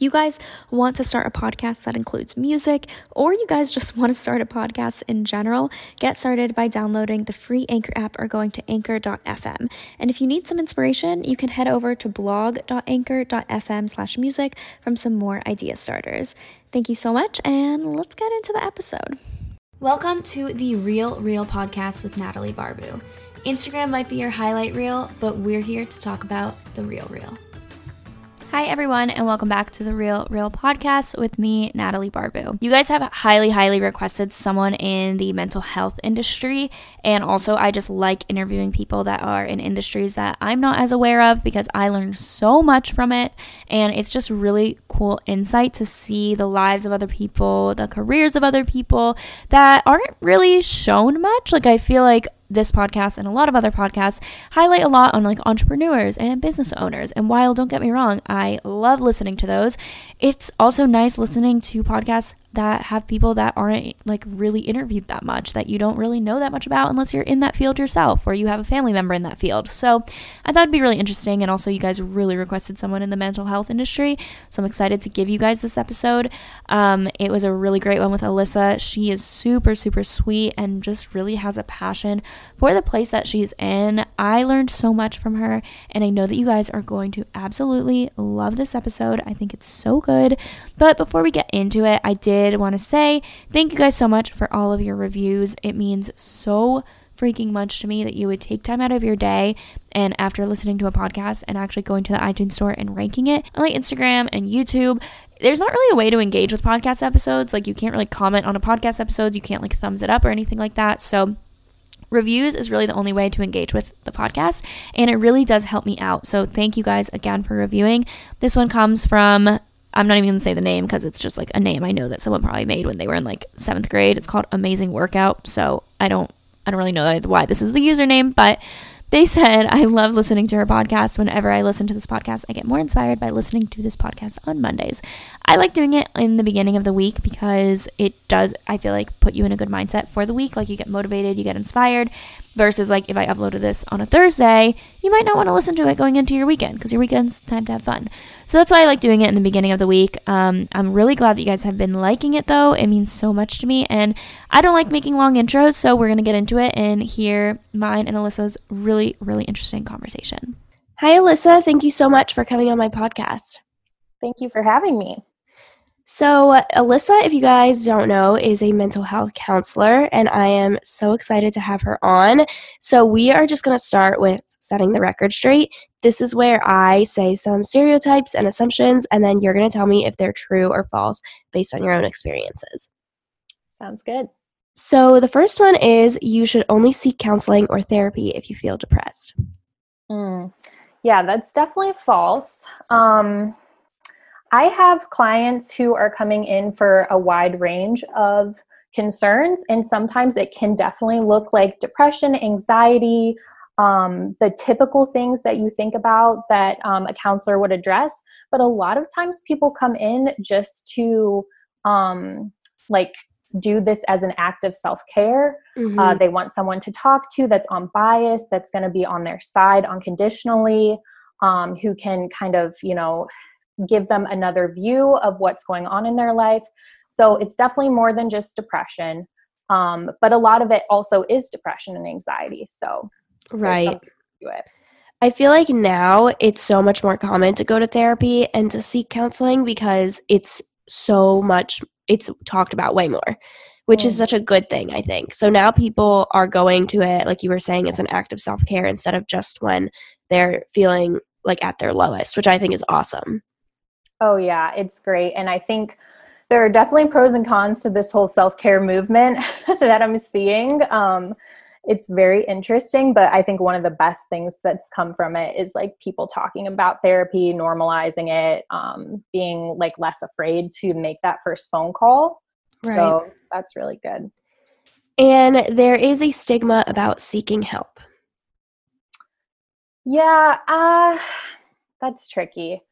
You guys want to start a podcast that includes music, or you guys just want to start a podcast in general, get started by downloading the free Anchor app or going to anchor.fm. And if you need some inspiration, you can head over to blog.anchor.fm slash music from some more idea starters. Thank you so much, and let's get into the episode. Welcome to the Real Reel podcast with Natalie Barbu. Instagram might be your highlight reel, but we're here to talk about the real real. Hi, everyone, and welcome back to the Real Reel podcast with me, Natalie Barbu. You guys have highly, highly requested someone in the mental health industry, and also I just like interviewing people that are in industries that I'm not as aware of because I learned so much from it, and it's just really cool insight to see the lives of other people, the careers of other people that aren't really shown much. Like, I feel like this podcast and a lot of other podcasts highlight a lot on like entrepreneurs and business owners. And while don't get me wrong, I love listening to those, it's also nice listening to podcasts that have people that aren't like really interviewed that much that you don't really know that much about unless you're in that field yourself or you have a family member in that field. So I thought it'd be really interesting. And also, you guys really requested someone in the mental health industry. So I'm excited to give you guys this episode. Um, it was a really great one with Alyssa. She is super, super sweet and just really has a passion for the place that she's in. I learned so much from her, and I know that you guys are going to absolutely love this episode. I think it's so good. But before we get into it, I did want to say thank you guys so much for all of your reviews. It means so freaking much to me that you would take time out of your day and after listening to a podcast and actually going to the iTunes store and ranking it on like Instagram and YouTube. There's not really a way to engage with podcast episodes. Like you can't really comment on a podcast episode, you can't like thumbs it up or anything like that. So reviews is really the only way to engage with the podcast and it really does help me out. So thank you guys again for reviewing. This one comes from I'm not even gonna say the name because it's just like a name I know that someone probably made when they were in like seventh grade. It's called Amazing Workout. So I don't I don't really know why this is the username, but they said, I love listening to her podcast. Whenever I listen to this podcast, I get more inspired by listening to this podcast on Mondays. I like doing it in the beginning of the week because it does, I feel like, put you in a good mindset for the week. Like you get motivated, you get inspired versus like if I uploaded this on a Thursday, you might not want to listen to it going into your weekend because your weekend's time to have fun. So that's why I like doing it in the beginning of the week. Um, I'm really glad that you guys have been liking it though. It means so much to me, and I don't like making long intros, so we're gonna get into it and hear mine and Alyssa's really, really interesting conversation. Hi, Alyssa. Thank you so much for coming on my podcast. Thank you for having me. So, Alyssa, if you guys don't know, is a mental health counselor, and I am so excited to have her on. So, we are just going to start with setting the record straight. This is where I say some stereotypes and assumptions, and then you're going to tell me if they're true or false based on your own experiences. Sounds good. So, the first one is you should only seek counseling or therapy if you feel depressed. Mm. Yeah, that's definitely false. Um, I have clients who are coming in for a wide range of concerns, and sometimes it can definitely look like depression, anxiety, um, the typical things that you think about that um, a counselor would address. But a lot of times people come in just to um, like do this as an act of self care. Mm-hmm. Uh, they want someone to talk to that's unbiased, that's going to be on their side unconditionally, um, who can kind of, you know, give them another view of what's going on in their life. So it's definitely more than just depression. Um, but a lot of it also is depression and anxiety. So, right. I feel like now it's so much more common to go to therapy and to seek counseling because it's so much, it's talked about way more, which mm. is such a good thing, I think. So now people are going to it, like you were saying, as an act of self care instead of just when they're feeling like at their lowest, which I think is awesome. Oh, yeah, it's great. And I think there are definitely pros and cons to this whole self care movement that I'm seeing. Um, it's very interesting, but I think one of the best things that's come from it is like people talking about therapy, normalizing it, um, being like less afraid to make that first phone call. Right. So that's really good. And there is a stigma about seeking help. Yeah, uh, that's tricky.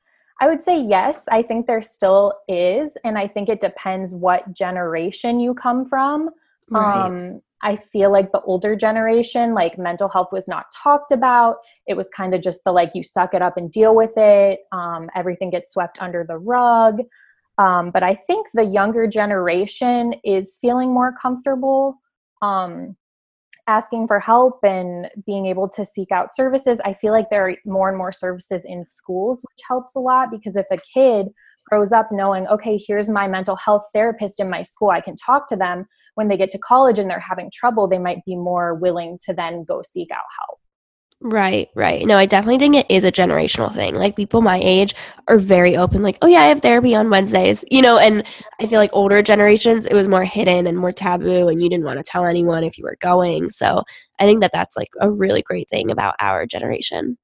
I would say yes, I think there still is. And I think it depends what generation you come from. Right. Um, I feel like the older generation, like mental health was not talked about. It was kind of just the like, you suck it up and deal with it. Um, everything gets swept under the rug. Um, but I think the younger generation is feeling more comfortable um, asking for help and being able to seek out services. I feel like there are more and more services in schools, which helps a lot because if a kid grows up knowing, okay, here's my mental health therapist in my school, I can talk to them. When they get to college and they're having trouble, they might be more willing to then go seek out help. Right, right. No, I definitely think it is a generational thing. Like people my age are very open, like, oh yeah, I have therapy on Wednesdays, you know, and I feel like older generations, it was more hidden and more taboo, and you didn't want to tell anyone if you were going. So I think that that's like a really great thing about our generation.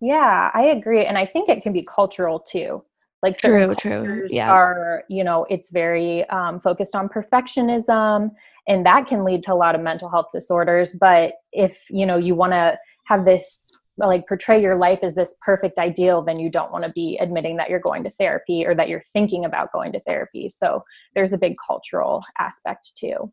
Yeah, I agree. And I think it can be cultural too. Like true, true. Yeah. Are, you know, it's very um, focused on perfectionism and that can lead to a lot of mental health disorders. But if, you know, you want to have this like portray your life as this perfect ideal then you don't want to be admitting that you're going to therapy or that you're thinking about going to therapy. So there's a big cultural aspect too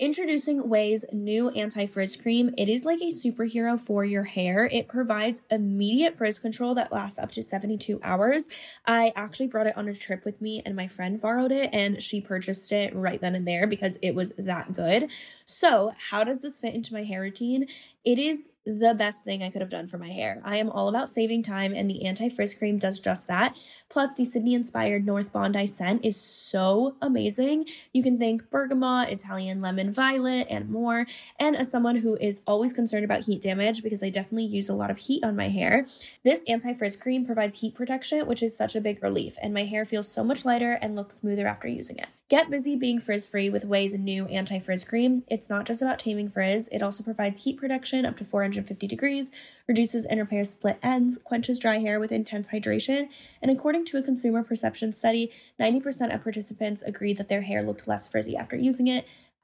Introducing Ouai's new anti frizz cream. It is like a superhero for your hair. It provides immediate frizz control that lasts up to 72 hours. I actually brought it on a trip with me and my friend borrowed it and she purchased it right then and there because it was that good. So, how does this fit into my hair routine? It is the best thing I could have done for my hair. I am all about saving time, and the anti frizz cream does just that. Plus, the Sydney inspired North Bondi scent is so amazing. You can thank bergamot, Italian lemon violet, and more. And as someone who is always concerned about heat damage, because I definitely use a lot of heat on my hair, this anti frizz cream provides heat protection, which is such a big relief, and my hair feels so much lighter and looks smoother after using it. Get busy being frizz free with Ouai's new anti frizz cream. It's not just about taming frizz, it also provides heat protection up to 450 degrees, reduces and repairs split ends, quenches dry hair with intense hydration, and according to a consumer perception study, 90% of participants agreed that their hair looked less frizzy after using it.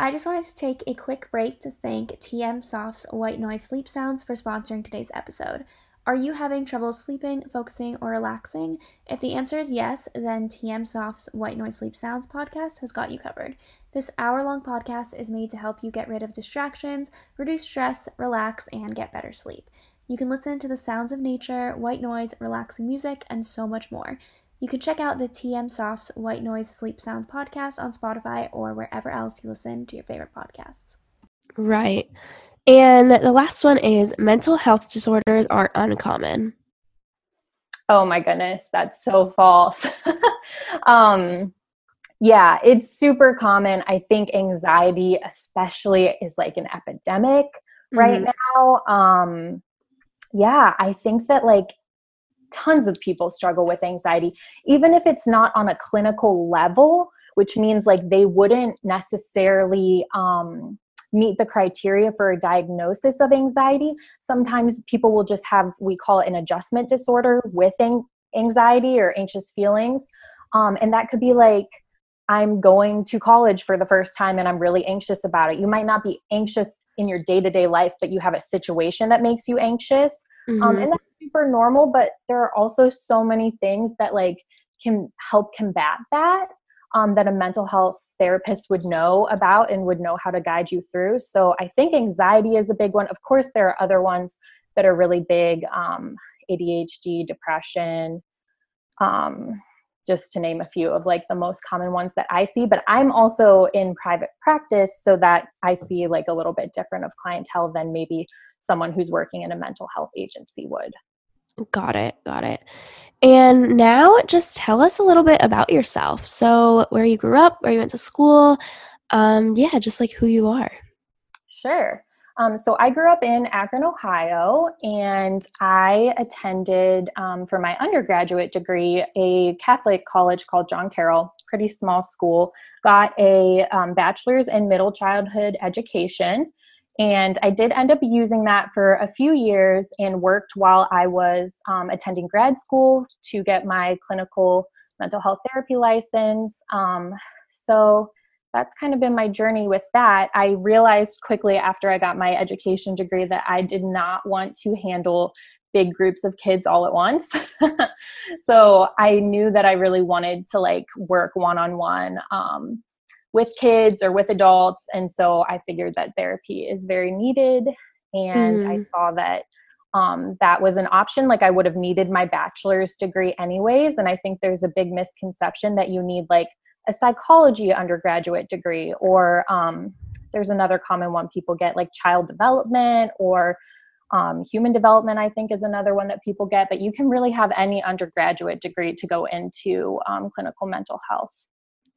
I just wanted to take a quick break to thank TM Soft's White Noise Sleep Sounds for sponsoring today's episode. Are you having trouble sleeping, focusing, or relaxing? If the answer is yes, then TM Soft's White Noise Sleep Sounds podcast has got you covered. This hour long podcast is made to help you get rid of distractions, reduce stress, relax, and get better sleep. You can listen to the sounds of nature, white noise, relaxing music, and so much more. You can check out the TM Soft's White Noise Sleep Sounds podcast on Spotify or wherever else you listen to your favorite podcasts. Right. And the last one is mental health disorders aren't uncommon. Oh my goodness, that's so false. um, yeah, it's super common. I think anxiety, especially, is like an epidemic right mm-hmm. now. Um, yeah, I think that like tons of people struggle with anxiety, even if it's not on a clinical level, which means like they wouldn't necessarily um, meet the criteria for a diagnosis of anxiety. Sometimes people will just have, we call it an adjustment disorder with anxiety or anxious feelings. Um, and that could be like, I'm going to college for the first time and I'm really anxious about it. You might not be anxious in your day to day life, but you have a situation that makes you anxious. Um, mm-hmm. Um, and that's super normal, but there are also so many things that like can help combat that. Um, that a mental health therapist would know about and would know how to guide you through. So I think anxiety is a big one. Of course, there are other ones that are really big um, ADHD, depression, um, just to name a few of like the most common ones that I see. But I'm also in private practice, so that I see like a little bit different of clientele than maybe someone who's working in a mental health agency would. Got it. Got it. And now just tell us a little bit about yourself. So, where you grew up, where you went to school, um, yeah, just like who you are. Sure. Um, so, I grew up in Akron, Ohio, and I attended um, for my undergraduate degree a Catholic college called John Carroll, pretty small school. Got a um, bachelor's in middle childhood education. And I did end up using that for a few years and worked while I was um, attending grad school to get my clinical mental health therapy license. Um, so that's kind of been my journey with that. I realized quickly after I got my education degree that I did not want to handle big groups of kids all at once. so I knew that I really wanted to like work one on one with kids or with adults. And so I figured that therapy is very needed. And mm. I saw that um, that was an option. Like I would have needed my bachelor's degree anyways. And I think there's a big misconception that you need like a psychology undergraduate degree, or um, there's another common one people get like child development or um, human development, I think, is another one that people get. But you can really have any undergraduate degree to go into um, clinical mental health.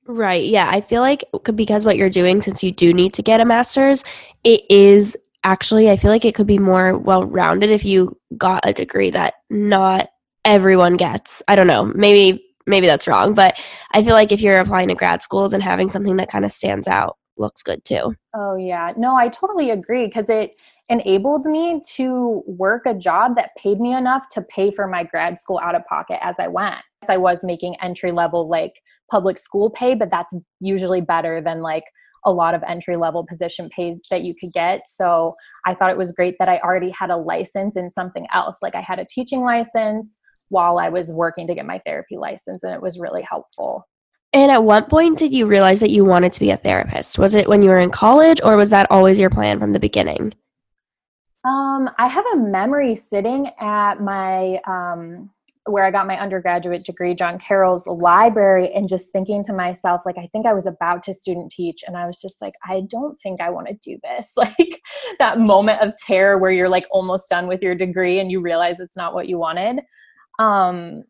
Right. Yeah. I feel like because what you're doing, since you do need to get a master's, it is actually, I feel like it could be more well rounded if you got a degree that not everyone gets. I don't know. Maybe, maybe that's wrong. But I feel like if you're applying to grad schools and having something that kind of stands out looks good too. Oh, yeah. No, I totally agree because it, enabled me to work a job that paid me enough to pay for my grad school out of pocket as I went. I was making entry level like public school pay, but that's usually better than like a lot of entry level position pays that you could get. So I thought it was great that I already had a license in something else. Like I had a teaching license while I was working to get my therapy license, and it was really helpful. And at what point did you realize that you wanted to be a therapist? Was it when you were in college, or was that always your plan from the beginning? Um, I have a memory sitting at my um, where I got my undergraduate degree, John Carroll's library, and just thinking to myself, like, I think I was about to student teach, and I was just like, I don't think I want to do this. Like that moment of terror where you're like almost done with your degree and you realize it's not what you wanted. Um,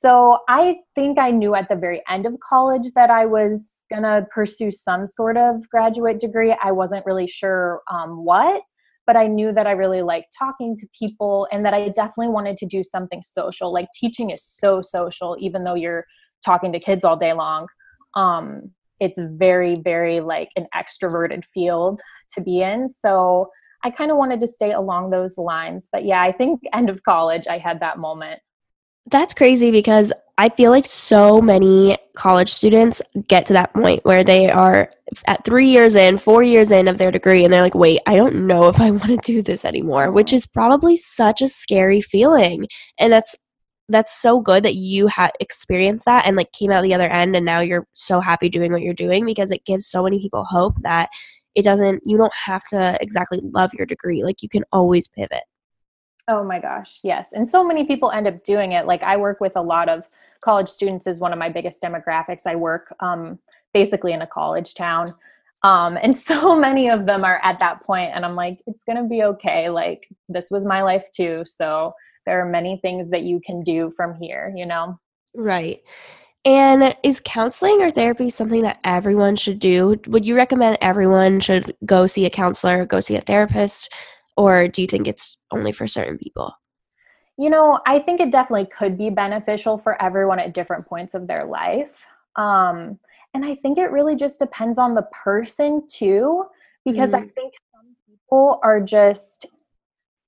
so I think I knew at the very end of college that I was gonna pursue some sort of graduate degree. I wasn't really sure um, what, but I knew that I really liked talking to people and that I definitely wanted to do something social. Like teaching is so social, even though you're talking to kids all day long. Um, it's very, very like an extroverted field to be in. So I kind of wanted to stay along those lines. But yeah, I think end of college, I had that moment. That's crazy because I feel like so many college students get to that point where they are at three years in, four years in of their degree, and they're like, wait, I don't know if I want to do this anymore, which is probably such a scary feeling. And that's that's so good that you had experienced that and like came out the other end and now you're so happy doing what you're doing because it gives so many people hope that it doesn't you don't have to exactly love your degree like you can always pivot oh my gosh yes and so many people end up doing it like i work with a lot of college students is one of my biggest demographics i work um, basically in a college town um, and so many of them are at that point and i'm like it's gonna be okay like this was my life too so there are many things that you can do from here you know right and is counseling or therapy something that everyone should do? Would you recommend everyone should go see a counselor, go see a therapist, or do you think it's only for certain people? You know, I think it definitely could be beneficial for everyone at different points of their life. Um, and I think it really just depends on the person too, because mm-hmm. I think some people are just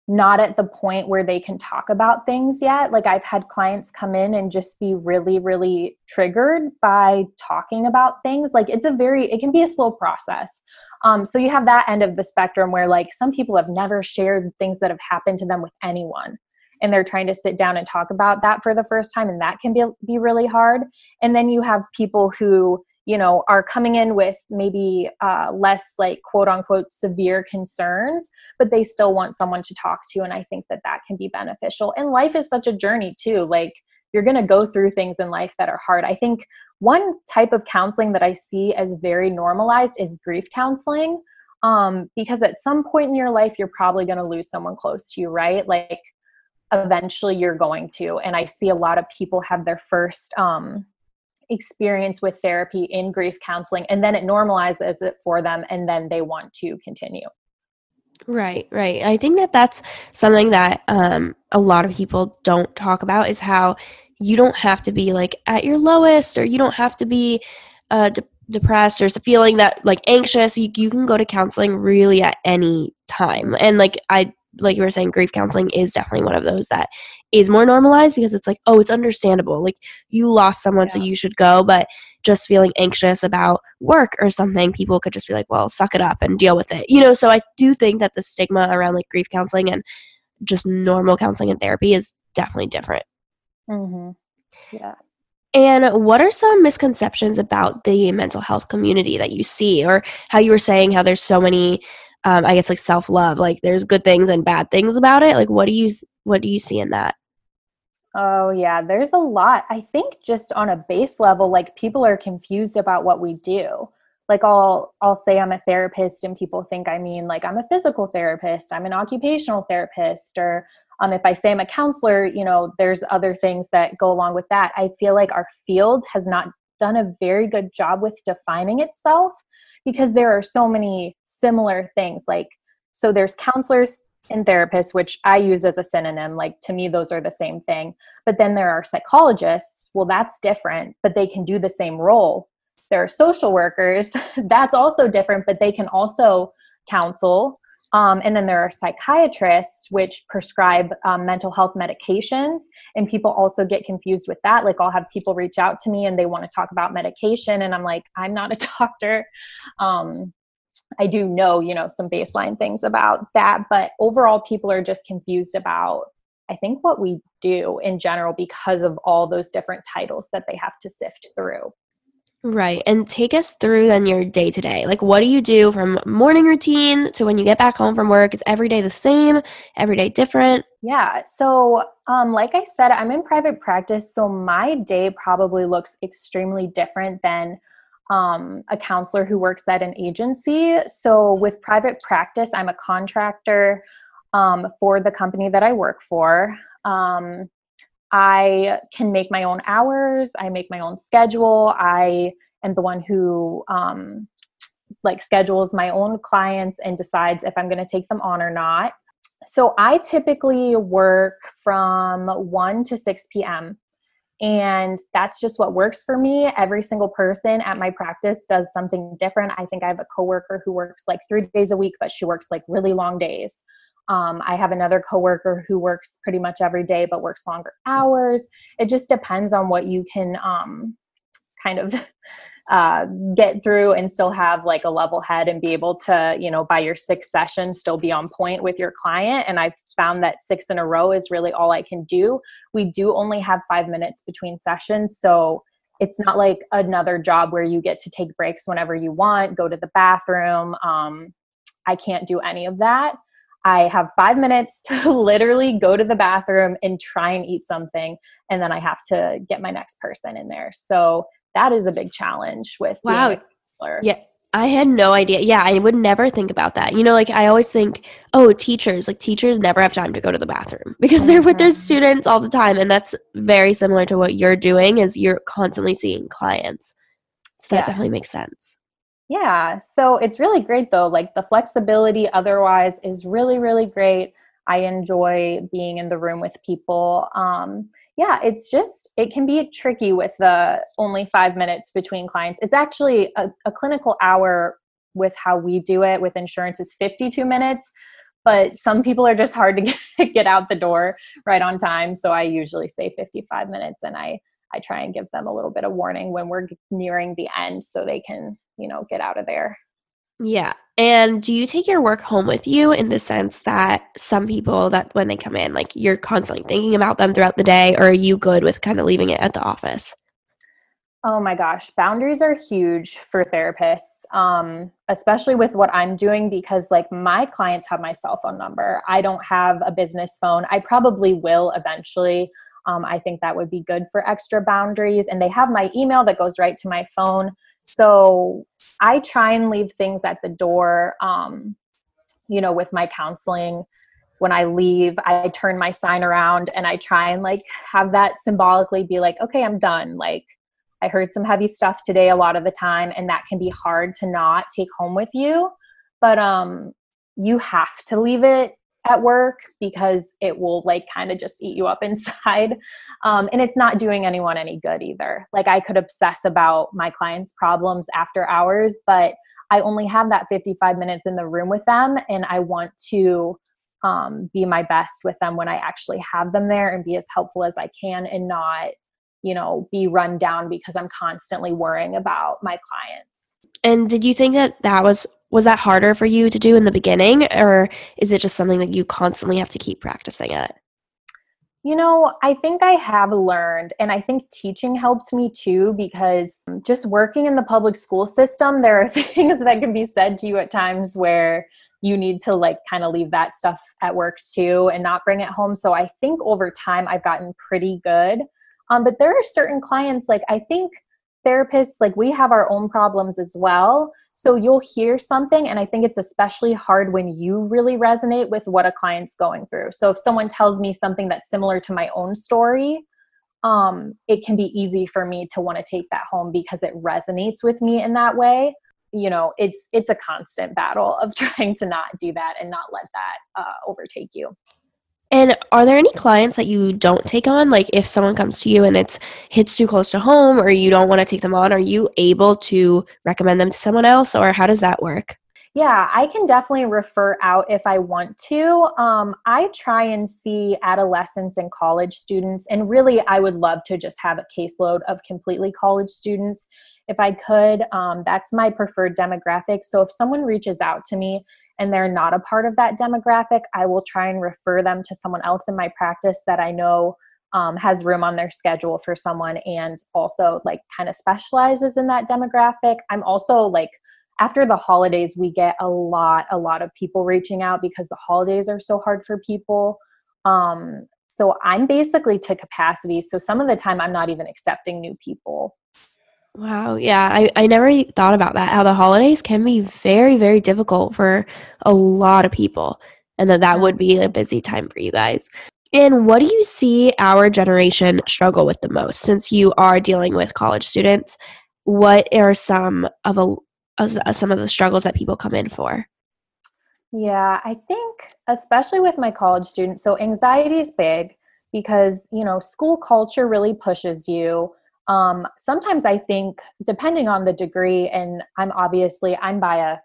not at the point where they can talk about things yet. Like I've had clients come in and just be really, really triggered by talking about things. Like it's a very, it can be a slow process. Um, so you have that end of the spectrum where like some people have never shared things that have happened to them with anyone. And they're trying to sit down and talk about that for the first time, and that can be be really hard. And then you have people who you know are coming in with maybe uh, less like quote unquote severe concerns but they still want someone to talk to and i think that that can be beneficial. And life is such a journey too like you're going to go through things in life that are hard. I think one type of counseling that i see as very normalized is grief counseling um, because at some point in your life you're probably going to lose someone close to you right? Like eventually you're going to and i see a lot of people have their first um, experience with therapy in grief counseling and then it normalizes it for them and then they want to continue. Right right. I think that that's something that um, a lot of people don't talk about is how you don't have to be like at your lowest or you don't have to be uh, de- depressed or feeling that like anxious. You, you can go to counseling really at any time. And like i like you were saying, grief counseling is definitely one of those that is more normalized because it's like, oh, it's understandable. Like you lost someone, yeah. so you should go. But just feeling anxious about work or something, people could just be like, well, suck it up and deal with it. You know, so I do think that the stigma around like grief counseling and just normal counseling and therapy is definitely different. Mm-hmm. Yeah. And what are some misconceptions about the mental health community that you see, or how you were saying how there's so many um, I guess like self love. Like there's good things and bad things about it. Like what do you what do you see in that? Oh yeah, there's a lot. I think just on a base level, like people are confused about what we do. Like I'll I'll say I'm a therapist and people think I mean like I'm a physical therapist, I'm an occupational therapist, or um, if I say I'm a counselor, you know, there's other things that go along with that. I feel like our field has not done a very good job with defining itself because there are so many similar things like so there's counselors and therapists which i use as a synonym like to me those are the same thing. But then there are psychologists well that's different but they can do the same role. There are social workers that's also different but they can also counsel um, and then there are psychiatrists which prescribe um, mental health medications, and people also get confused with that. Like, I'll have people reach out to me and they want to talk about medication, and I'm like, I'm not a doctor. Um, I do know, you know, some baseline things about that, but overall, people are just confused about, I think, what we do in general because of all those different titles that they have to sift through. Right. And take us through then your day to day. Like, what do you do from morning routine to when you get back home from work? Is every day the same? Every day different? Yeah. So, um, like I said, I'm in private practice. So, my day probably looks extremely different than um, a counselor who works at an agency. So, with private practice, I'm a contractor um, for the company that I work for. Um, I can make my own hours, I make my own schedule. I am the one who um, like schedules my own clients and decides if I'm going to take them on or not. So I typically work from 1 to 6 p.m. And that's just what works for me. Every single person at my practice does something different. I think I have a coworker who works like three days a week, but she works like really long days. Um, I have another coworker who works pretty much every day but works longer hours. It just depends on what you can um, kind of uh, get through and still have like a level head and be able to, you know, by your sixth session, still be on point with your client. And I found that six in a row is really all I can do. We do only have five minutes between sessions. So it's not like another job where you get to take breaks whenever you want, go to the bathroom. Um, I can't do any of that. I have five minutes to literally go to the bathroom and try and eat something, and then I have to get my next person in there. So that is a big challenge with wow. Yeah. I had no idea. Yeah, I would never think about that. You know, like I always think, oh, teachers, like teachers never have time to go to the bathroom because they're with their mm-hmm. students all the time. And that's very similar to what you're doing is you're constantly seeing clients. So that yes. definitely makes sense. Yeah. So it's really great though. Like the flexibility otherwise is really, really great. I enjoy being in the room with people. Um, yeah, it's just, it can be tricky with the only five minutes between clients. It's actually a, a clinical hour with how we do it with insurance is 52 minutes but some people are just hard to get, get out the door right on time so i usually say 55 minutes and i i try and give them a little bit of warning when we're nearing the end so they can you know get out of there. Yeah. And do you take your work home with you in the sense that some people that when they come in like you're constantly thinking about them throughout the day or are you good with kind of leaving it at the office? Oh my gosh boundaries are huge for therapists um, especially with what i'm doing because like my clients have my cell phone number. I don't have a business phone. I probably will eventually um, I think that would be good for extra boundaries. And they have my email that goes right to my phone. So I try and leave things at the door, um, you know, with my counseling. When I leave, I turn my sign around and I try and like have that symbolically be like, okay, I'm done. Like, I heard some heavy stuff today a lot of the time, and that can be hard to not take home with you. But um, you have to leave it at work because it will like kind of just eat you up inside. Um, and it's not doing anyone any good either. Like I could obsess about my clients' problems after hours, but I only have that 55 minutes in the room with them and I want to um, be my best with them when I actually have them there and be as helpful as I can and not, you know, be run down because I'm constantly worrying about my clients. And did you think that that was was that harder for you to do in the beginning or is it just something that you constantly have to keep practicing at you know, I think I have learned, and I think teaching helped me too because just working in the public school system, there are things that can be said to you at times where you need to like kind of leave that stuff at work too and not bring it home. So I think over time I've gotten pretty good. Um, but there are certain clients, like I think therapists, like we have our own problems as well. So you'll hear something, and I think it's especially hard when you really resonate with what a client's going through. So if someone tells me something that's similar to my own story, um, it can be easy for me to want to take that home because it resonates with me in that way. You know, it's it's a constant battle of trying to not do that and not let that uh, overtake you. And are there any clients that you don't take on? Like if someone comes to you and it's hits too close to home or you don't want to take them on, are you able to recommend them to someone else or how does that work? Yeah, I can definitely refer out if I want to. Um, I try and see adolescents and college students, and really, I would love to just have a caseload of completely college students if I could. Um, that's my preferred demographic. So if someone reaches out to me and they're not a part of that demographic, I will try and refer them to someone else in my practice that I know um, has room on their schedule for someone and also like kind of specializes in that demographic. I'm also like, after the holidays, we get a lot, a lot of people reaching out because the holidays are so hard for people. Um, so I'm basically to capacity. So some of the time, I'm not even accepting new people. Wow. Yeah. I, I never thought about that. How the holidays can be very, very difficult for a lot of people. And that that would be a busy time for you guys. And what do you see our generation struggle with the most since you are dealing with college students? What are some of a uh, some of the struggles that people come in for? Yeah, I think especially with my college students, so anxiety is big because, you know, school culture really pushes you. Um, sometimes I think, depending on the degree, and I'm obviously, I'm by a,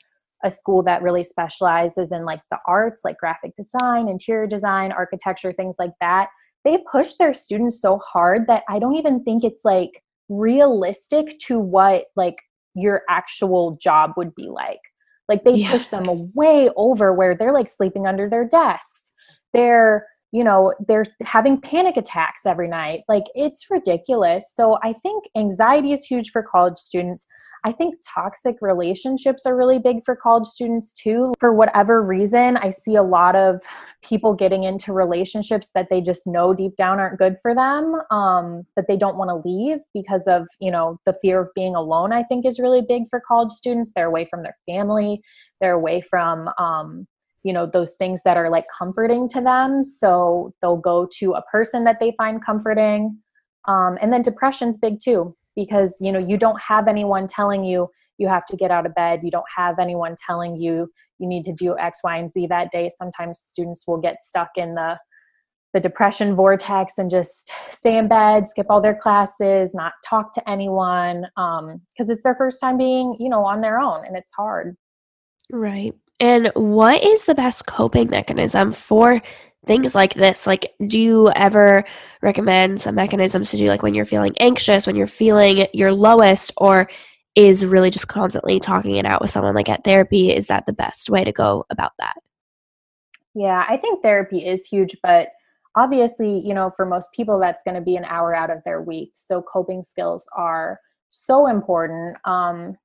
a school that really specializes in like the arts, like graphic design, interior design, architecture, things like that. They push their students so hard that I don't even think it's like realistic to what like your actual job would be like. Like they yeah. push them way over where they're like sleeping under their desks. They're, you know, they're having panic attacks every night. Like it's ridiculous. So I think anxiety is huge for college students. I think toxic relationships are really big for college students too. For whatever reason, I see a lot of people getting into relationships that they just know deep down aren't good for them, um, that they don't want to leave because of, you know, the fear of being alone, I think is really big for college students. They're away from their family, they're away from, um, you know, those things that are like comforting to them. So they'll go to a person that they find comforting. Um, and then depression's big too because you know you don't have anyone telling you you have to get out of bed you don't have anyone telling you you need to do x y and z that day sometimes students will get stuck in the the depression vortex and just stay in bed skip all their classes not talk to anyone because um, it's their first time being you know on their own and it's hard right. And what is the best coping mechanism for things like this? Like do you ever recommend some mechanisms to do like when you're feeling anxious when you're feeling your lowest or is really just constantly talking it out with someone like at therapy? Is that the best way to go about that? Yeah i think therapy is huge but obviously you know for most people that's going to be an hour out of their week. So coping skills are so important. Um,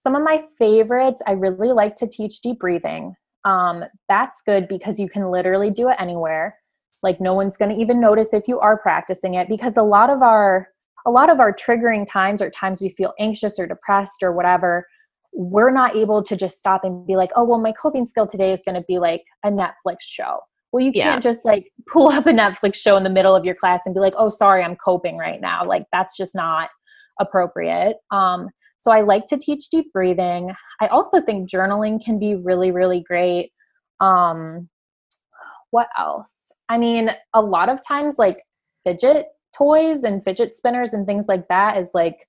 some of my favorites i really like to teach deep breathing. Um, that's good because you can literally do it anywhere. Like no one's going to even notice if you are practicing it because a lot of our a lot of our triggering times or times we feel anxious or depressed or whatever. We're not able to just stop and be like oh well my coping skill today is going to be like a netflix show. Well you can't yeah. just like pull up a netflix show in the middle of your class and be like oh sorry i'm coping right now. Like that's just not appropriate. Um, so I like to teach deep breathing. I also think journaling can be really, really great. Um, what else? I mean, a lot of times, like fidget toys and fidget spinners and things like that is like,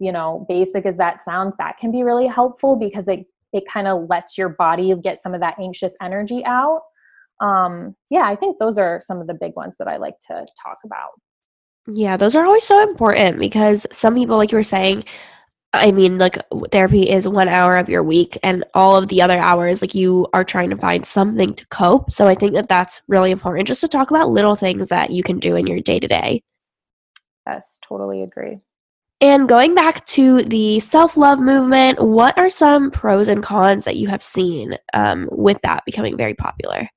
you know, basic as that sounds, that can be really helpful because it it kind of lets your body get some of that anxious energy out. Um, yeah, I think those are some of the big ones that I like to talk about. Yeah, those are always so important because some people, like you were saying, I mean, like therapy is one hour of your week, and all of the other hours, like you are trying to find something to cope. So I think that that's really important just to talk about little things that you can do in your day to day. Yes, totally agree. And going back to the self love movement, what are some pros and cons that you have seen um, with that becoming very popular?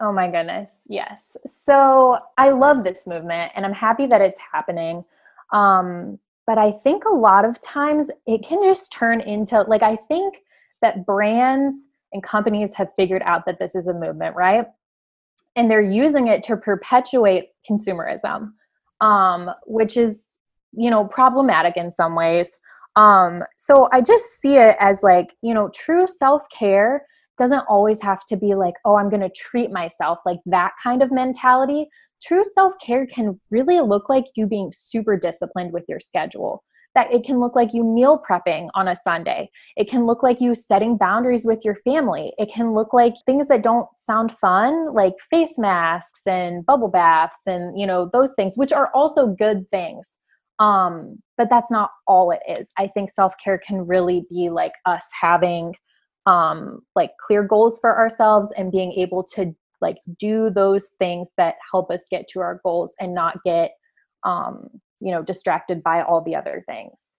Oh my goodness, yes. So I love this movement and I'm happy that it's happening. Um, but I think a lot of times it can just turn into like I think that brands and companies have figured out that this is a movement, right? And they're using it to perpetuate consumerism, um, which is you know problematic in some ways. Um, so I just see it as like you know true self care doesn't always have to be like oh i'm going to treat myself like that kind of mentality true self care can really look like you being super disciplined with your schedule. That it can look like you meal prepping on a Sunday. It can look like you setting boundaries with your family. It can look like things that don't sound fun, like face masks and bubble baths and, you know, those things, which are also good things. Um, but that's not all it is. I think self care can really be like us having um, like clear goals for ourselves and being able to like do those things that help us get to our goals and not get um, you know distracted by all the other things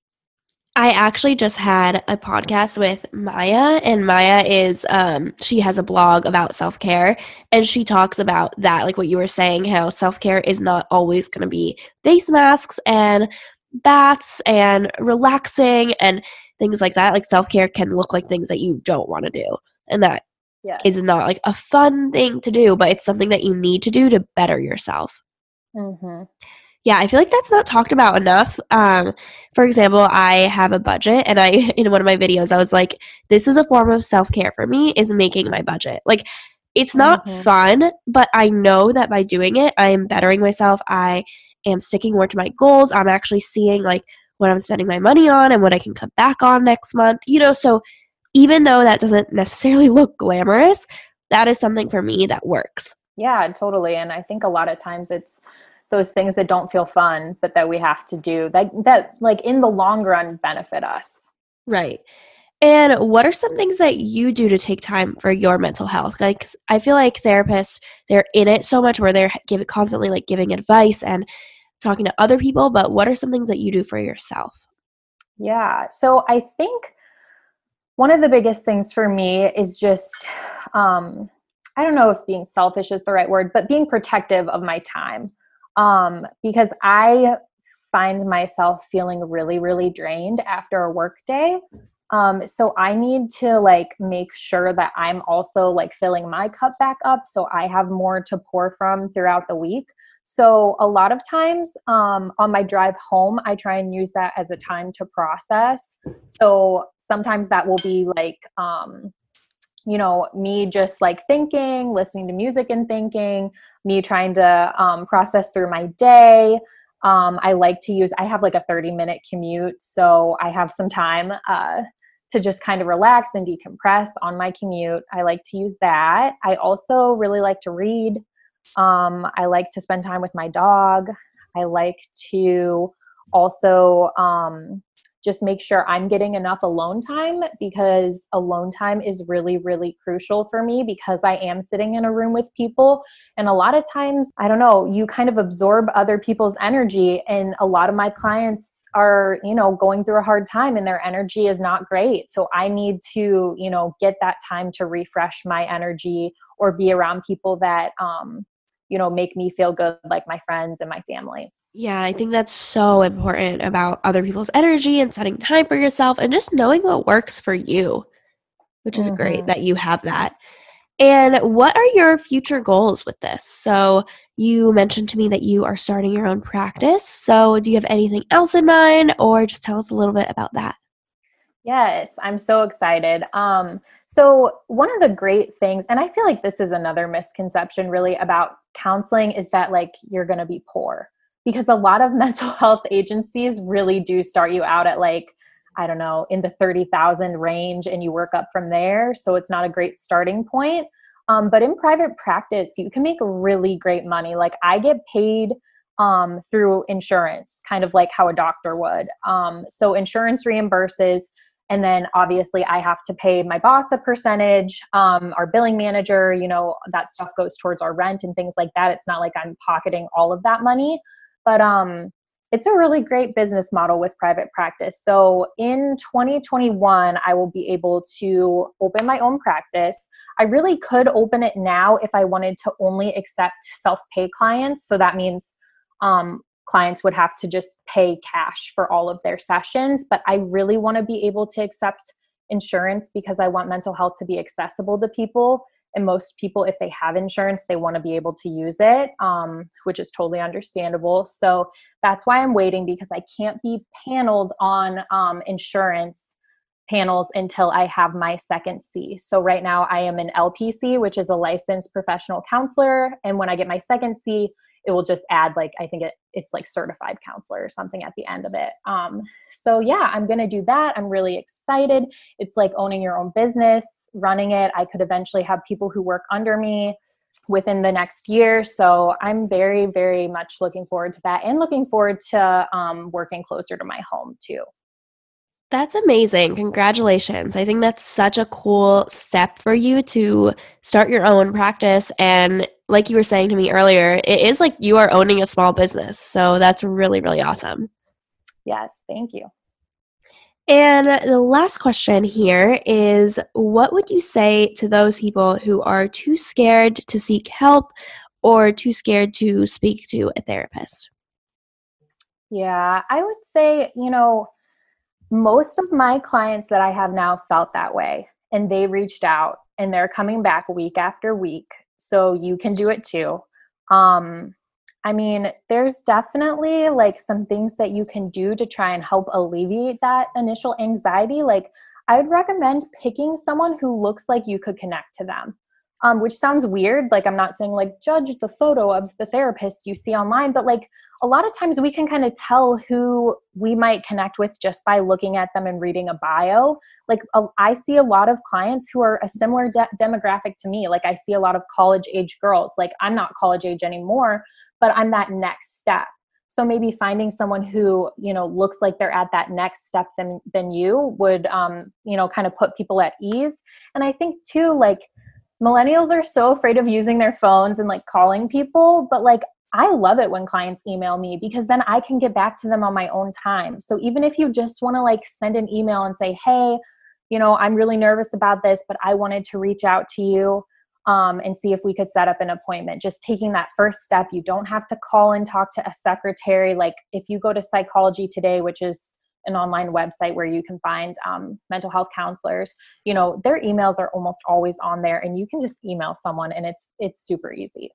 I actually just had a podcast with Maya, and Maya is, um, she has a blog about self care, and she talks about that, like what you were saying, how self care is not always going to be face masks and baths and relaxing and things like that. Like self care can look like things that you don't want to do, and that yeah. it's not like a fun thing to do, but it's something that you need to do to better yourself. Mm-hmm. Yeah, I feel like that's not talked about enough. Um, for example, I have a budget, and I in one of my videos I was like, "This is a form of self care for me. Is making my budget. Like, it's not mm-hmm. fun, but I know that by doing it, I am bettering myself. I am sticking more to my goals. I'm actually seeing like what I'm spending my money on and what I can cut back on next month. You know, so even though that doesn't necessarily look glamorous, that is something for me that works. Yeah, totally. And I think a lot of times it's those things that don't feel fun, but that we have to do that, that like in the long run benefit us. Right. And what are some things that you do to take time for your mental health? Like, I feel like therapists, they're in it so much where they're giving constantly like giving advice and talking to other people, but what are some things that you do for yourself? Yeah. So I think one of the biggest things for me is just, um, I don't know if being selfish is the right word, but being protective of my time. Um, because I find myself feeling really, really drained after a work day. Um, so I need to like make sure that I'm also like filling my cup back up so I have more to pour from throughout the week. So a lot of times um, on my drive home, I try and use that as a time to process. So sometimes that will be like, um, you know, me just like thinking, listening to music and thinking, me trying to um, process through my day. Um, I like to use, I have like a 30 minute commute, so I have some time uh, to just kind of relax and decompress on my commute. I like to use that. I also really like to read. Um, I like to spend time with my dog. I like to also um, just make sure I'm getting enough alone time because alone time is really, really crucial for me because I am sitting in a room with people. And a lot of times, I don't know, you kind of absorb other people's energy. And a lot of my clients are, you know, going through a hard time and their energy is not great. So I need to, you know, get that time to refresh my energy or be around people that, um, you know, make me feel good, like my friends and my family. Yeah, I think that's so important about other people's energy and setting time for yourself and just knowing what works for you, which is mm-hmm. great that you have that. And what are your future goals with this? So, you mentioned to me that you are starting your own practice. So, do you have anything else in mind, or just tell us a little bit about that? Yes, I'm so excited. Um, so, one of the great things, and I feel like this is another misconception really about counseling, is that like you're going to be poor because a lot of mental health agencies really do start you out at like I don't know, in the 30,000 range and you work up from there. So it's not a great starting point. Um, but in private practice, you can make really great money. Like I get paid um, through insurance, kind of like how a doctor would. Um, so insurance reimburses. And then obviously, I have to pay my boss a percentage, um, our billing manager, you know, that stuff goes towards our rent and things like that. It's not like I'm pocketing all of that money. But um, it's a really great business model with private practice. So in 2021, I will be able to open my own practice. I really could open it now if I wanted to only accept self pay clients. So that means um, clients would have to just pay cash for all of their sessions. But I really want to be able to accept insurance because I want mental health to be accessible to people and most people if they have insurance they want to be able to use it um, which is totally understandable. So that's why i'm waiting because i can't be paneled on um, insurance panels until i have my second c. So right now i am an lpc which is a licensed professional counselor and when i get my second c it will just add like i think it, it's like certified counselor or something at the end of it um, so yeah i'm gonna do that i'm really excited it's like owning your own business running it i could eventually have people who work under me within the next year so i'm very very much looking forward to that and looking forward to um, working closer to my home too that's amazing. Congratulations. I think that's such a cool step for you to start your own practice. And like you were saying to me earlier, it is like you are owning a small business. So that's really, really awesome. Yes, thank you. And the last question here is what would you say to those people who are too scared to seek help or too scared to speak to a therapist? Yeah, I would say, you know, most of my clients that I have now felt that way and they reached out and they're coming back week after week. So you can do it too. Um, I mean, there's definitely like some things that you can do to try and help alleviate that initial anxiety. Like, I would recommend picking someone who looks like you could connect to them. Um, which sounds weird. Like, I'm not saying like judge the photo of the therapist you see online, but like a lot of times we can kind of tell who we might connect with just by looking at them and reading a bio. Like uh, I see a lot of clients who are a similar de- demographic to me. Like I see a lot of college age girls. Like I'm not college age anymore, but I'm that next step. So maybe finding someone who you know looks like they're at that next step than than you would um, you know kind of put people at ease. And I think too like millennials are so afraid of using their phones and like calling people but like I love it when clients email me because then I can get back to them on my own time. So even if you just want to like send an email and say, hey, you know, I'm really nervous about this, but I wanted to reach out to you um, and see if we could set up an appointment. Just taking that first step. You don't have to call and talk to a secretary. Like if you go to Psychology Today, which is an online website where you can find um, mental health counselors you know their emails are almost always on there and you can just email someone and it's it's super easy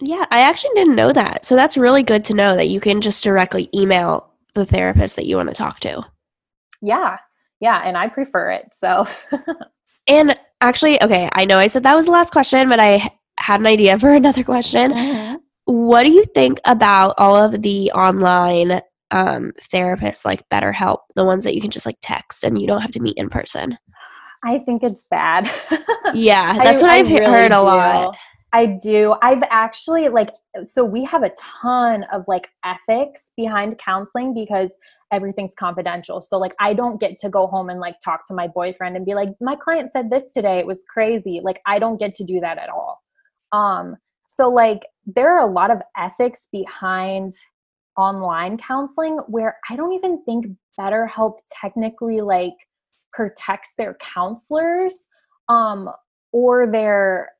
yeah, I actually didn't know that. So that's really good to know that you can just directly email the therapist that you want to talk to. Yeah. Yeah, and I prefer it. So And actually, okay, I know I said that was the last question, but I had an idea for another question. Mm-hmm. What do you think about all of the online um, therapists like BetterHelp, the ones that you can just like text and you don't have to meet in person? I think it's bad. yeah, that's I, what I've really heard a do. lot. I do. I've actually like so we have a ton of like ethics behind counseling because everything's confidential. So like I don't get to go home and like talk to my boyfriend and be like my client said this today, it was crazy. Like I don't get to do that at all. Um so like there are a lot of ethics behind online counseling where I don't even think BetterHelp technically like protects their counselors um or their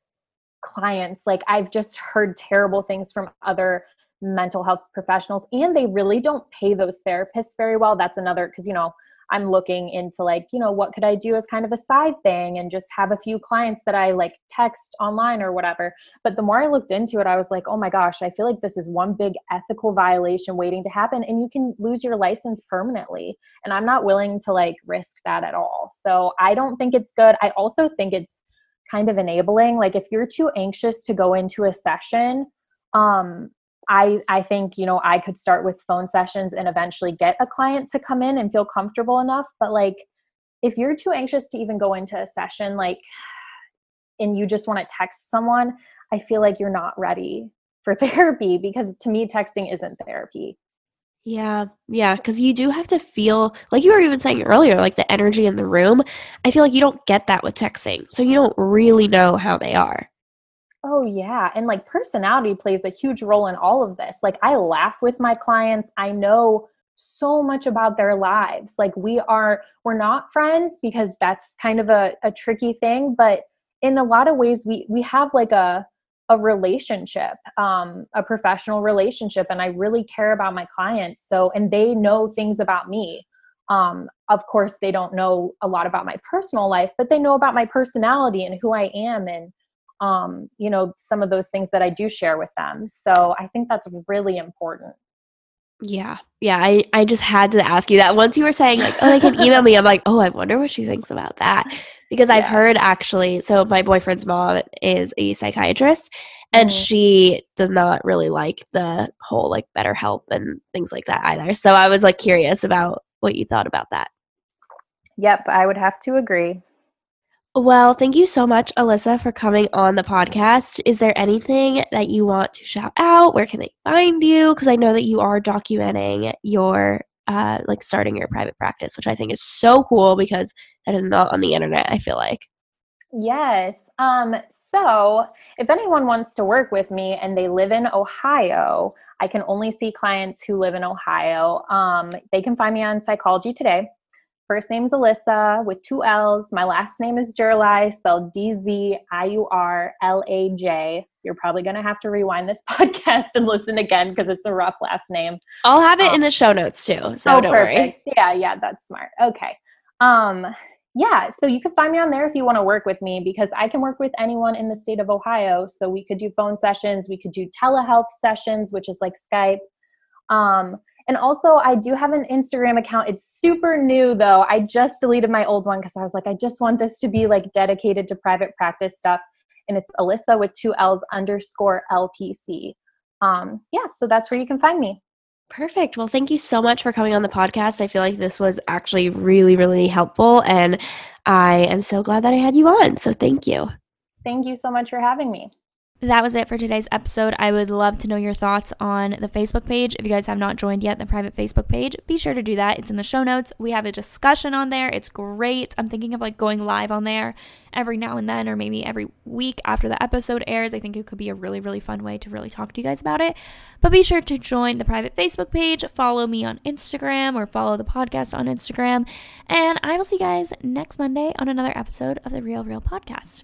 clients like i've just heard terrible things from other mental health professionals and they really don't pay those therapists very well. That's another because you know i'm looking into like you know what could i do as kind of a side thing and just have a few clients that i like text online or whatever. But the more i looked into it i was like oh my gosh i feel like this is one big ethical violation waiting to happen and you can lose your license permanently and i'm not willing to like risk that at all. So i don't think it's good. I also think it's kind of enabling like if you're too anxious to go into a session um i i think you know i could start with phone sessions and eventually get a client to come in and feel comfortable enough but like if you're too anxious to even go into a session like and you just want to text someone i feel like you're not ready for therapy because to me texting isn't therapy yeah, yeah, because you do have to feel like you were even saying earlier, like the energy in the room. I feel like you don't get that with texting, so you don't really know how they are. Oh, yeah. And like personality plays a huge role in all of this. Like, I laugh with my clients, I know so much about their lives. Like, we are, we're not friends because that's kind of a, a tricky thing, but in a lot of ways, we, we have like a, a relationship, um, a professional relationship, and I really care about my clients. So, and they know things about me. Um, of course, they don't know a lot about my personal life, but they know about my personality and who I am, and um, you know, some of those things that I do share with them. So, I think that's really important. Yeah. Yeah. I, I just had to ask you that. Once you were saying, like, oh, they can email me, I'm like, oh, I wonder what she thinks about that. Because yeah. I've heard actually, so my boyfriend's mom is a psychiatrist and mm-hmm. she does not really like the whole like BetterHelp and things like that either. So I was like curious about what you thought about that. Yep. I would have to agree. Well, thank you so much, Alyssa, for coming on the podcast. Is there anything that you want to shout out? Where can they find you? Because I know that you are documenting your uh, like starting your private practice, which I think is so cool because that is not on the internet. I feel like. Yes. Um, so if anyone wants to work with me and they live in Ohio, I can only see clients who live in Ohio. Um, they can find me on Psychology Today. First name's Alyssa with two L's. My last name is Dziurlaj, spelled D Z I U R L A J. You're probably going to have to rewind this podcast and listen again because it's a rough last name. I'll have it um, in the show notes too. So oh, don't perfect. worry. Yeah, yeah, that's smart. Okay. Um, yeah, so you can find me on there if you want to work with me because I can work with anyone in the state of Ohio. So we could do phone sessions, we could do telehealth sessions, which is like Skype. Um, and also, I do have an Instagram account. It's super new though. I just deleted my old one because I was like, I just want this to be like dedicated to private practice stuff. And it's Alyssa with two L's underscore LPC. Um, yeah, so that's where you can find me. Perfect. Well, thank you so much for coming on the podcast. I feel like this was actually really, really helpful. And I am so glad that I had you on. So thank you. Thank you so much for having me that was it for today's episode. I would love to know your thoughts on the Facebook page. If you guys have not joined yet the private Facebook page, be sure to do that. It's in the show notes. We have a discussion on there. It's great. I'm thinking of like going live on there every now and then or maybe every week after the episode airs. I think it could be a really really fun way to really talk to you guys about it. But be sure to join the private Facebook page, follow me on Instagram or follow the podcast on Instagram, and I will see you guys next Monday on another episode of the Real Reel podcast.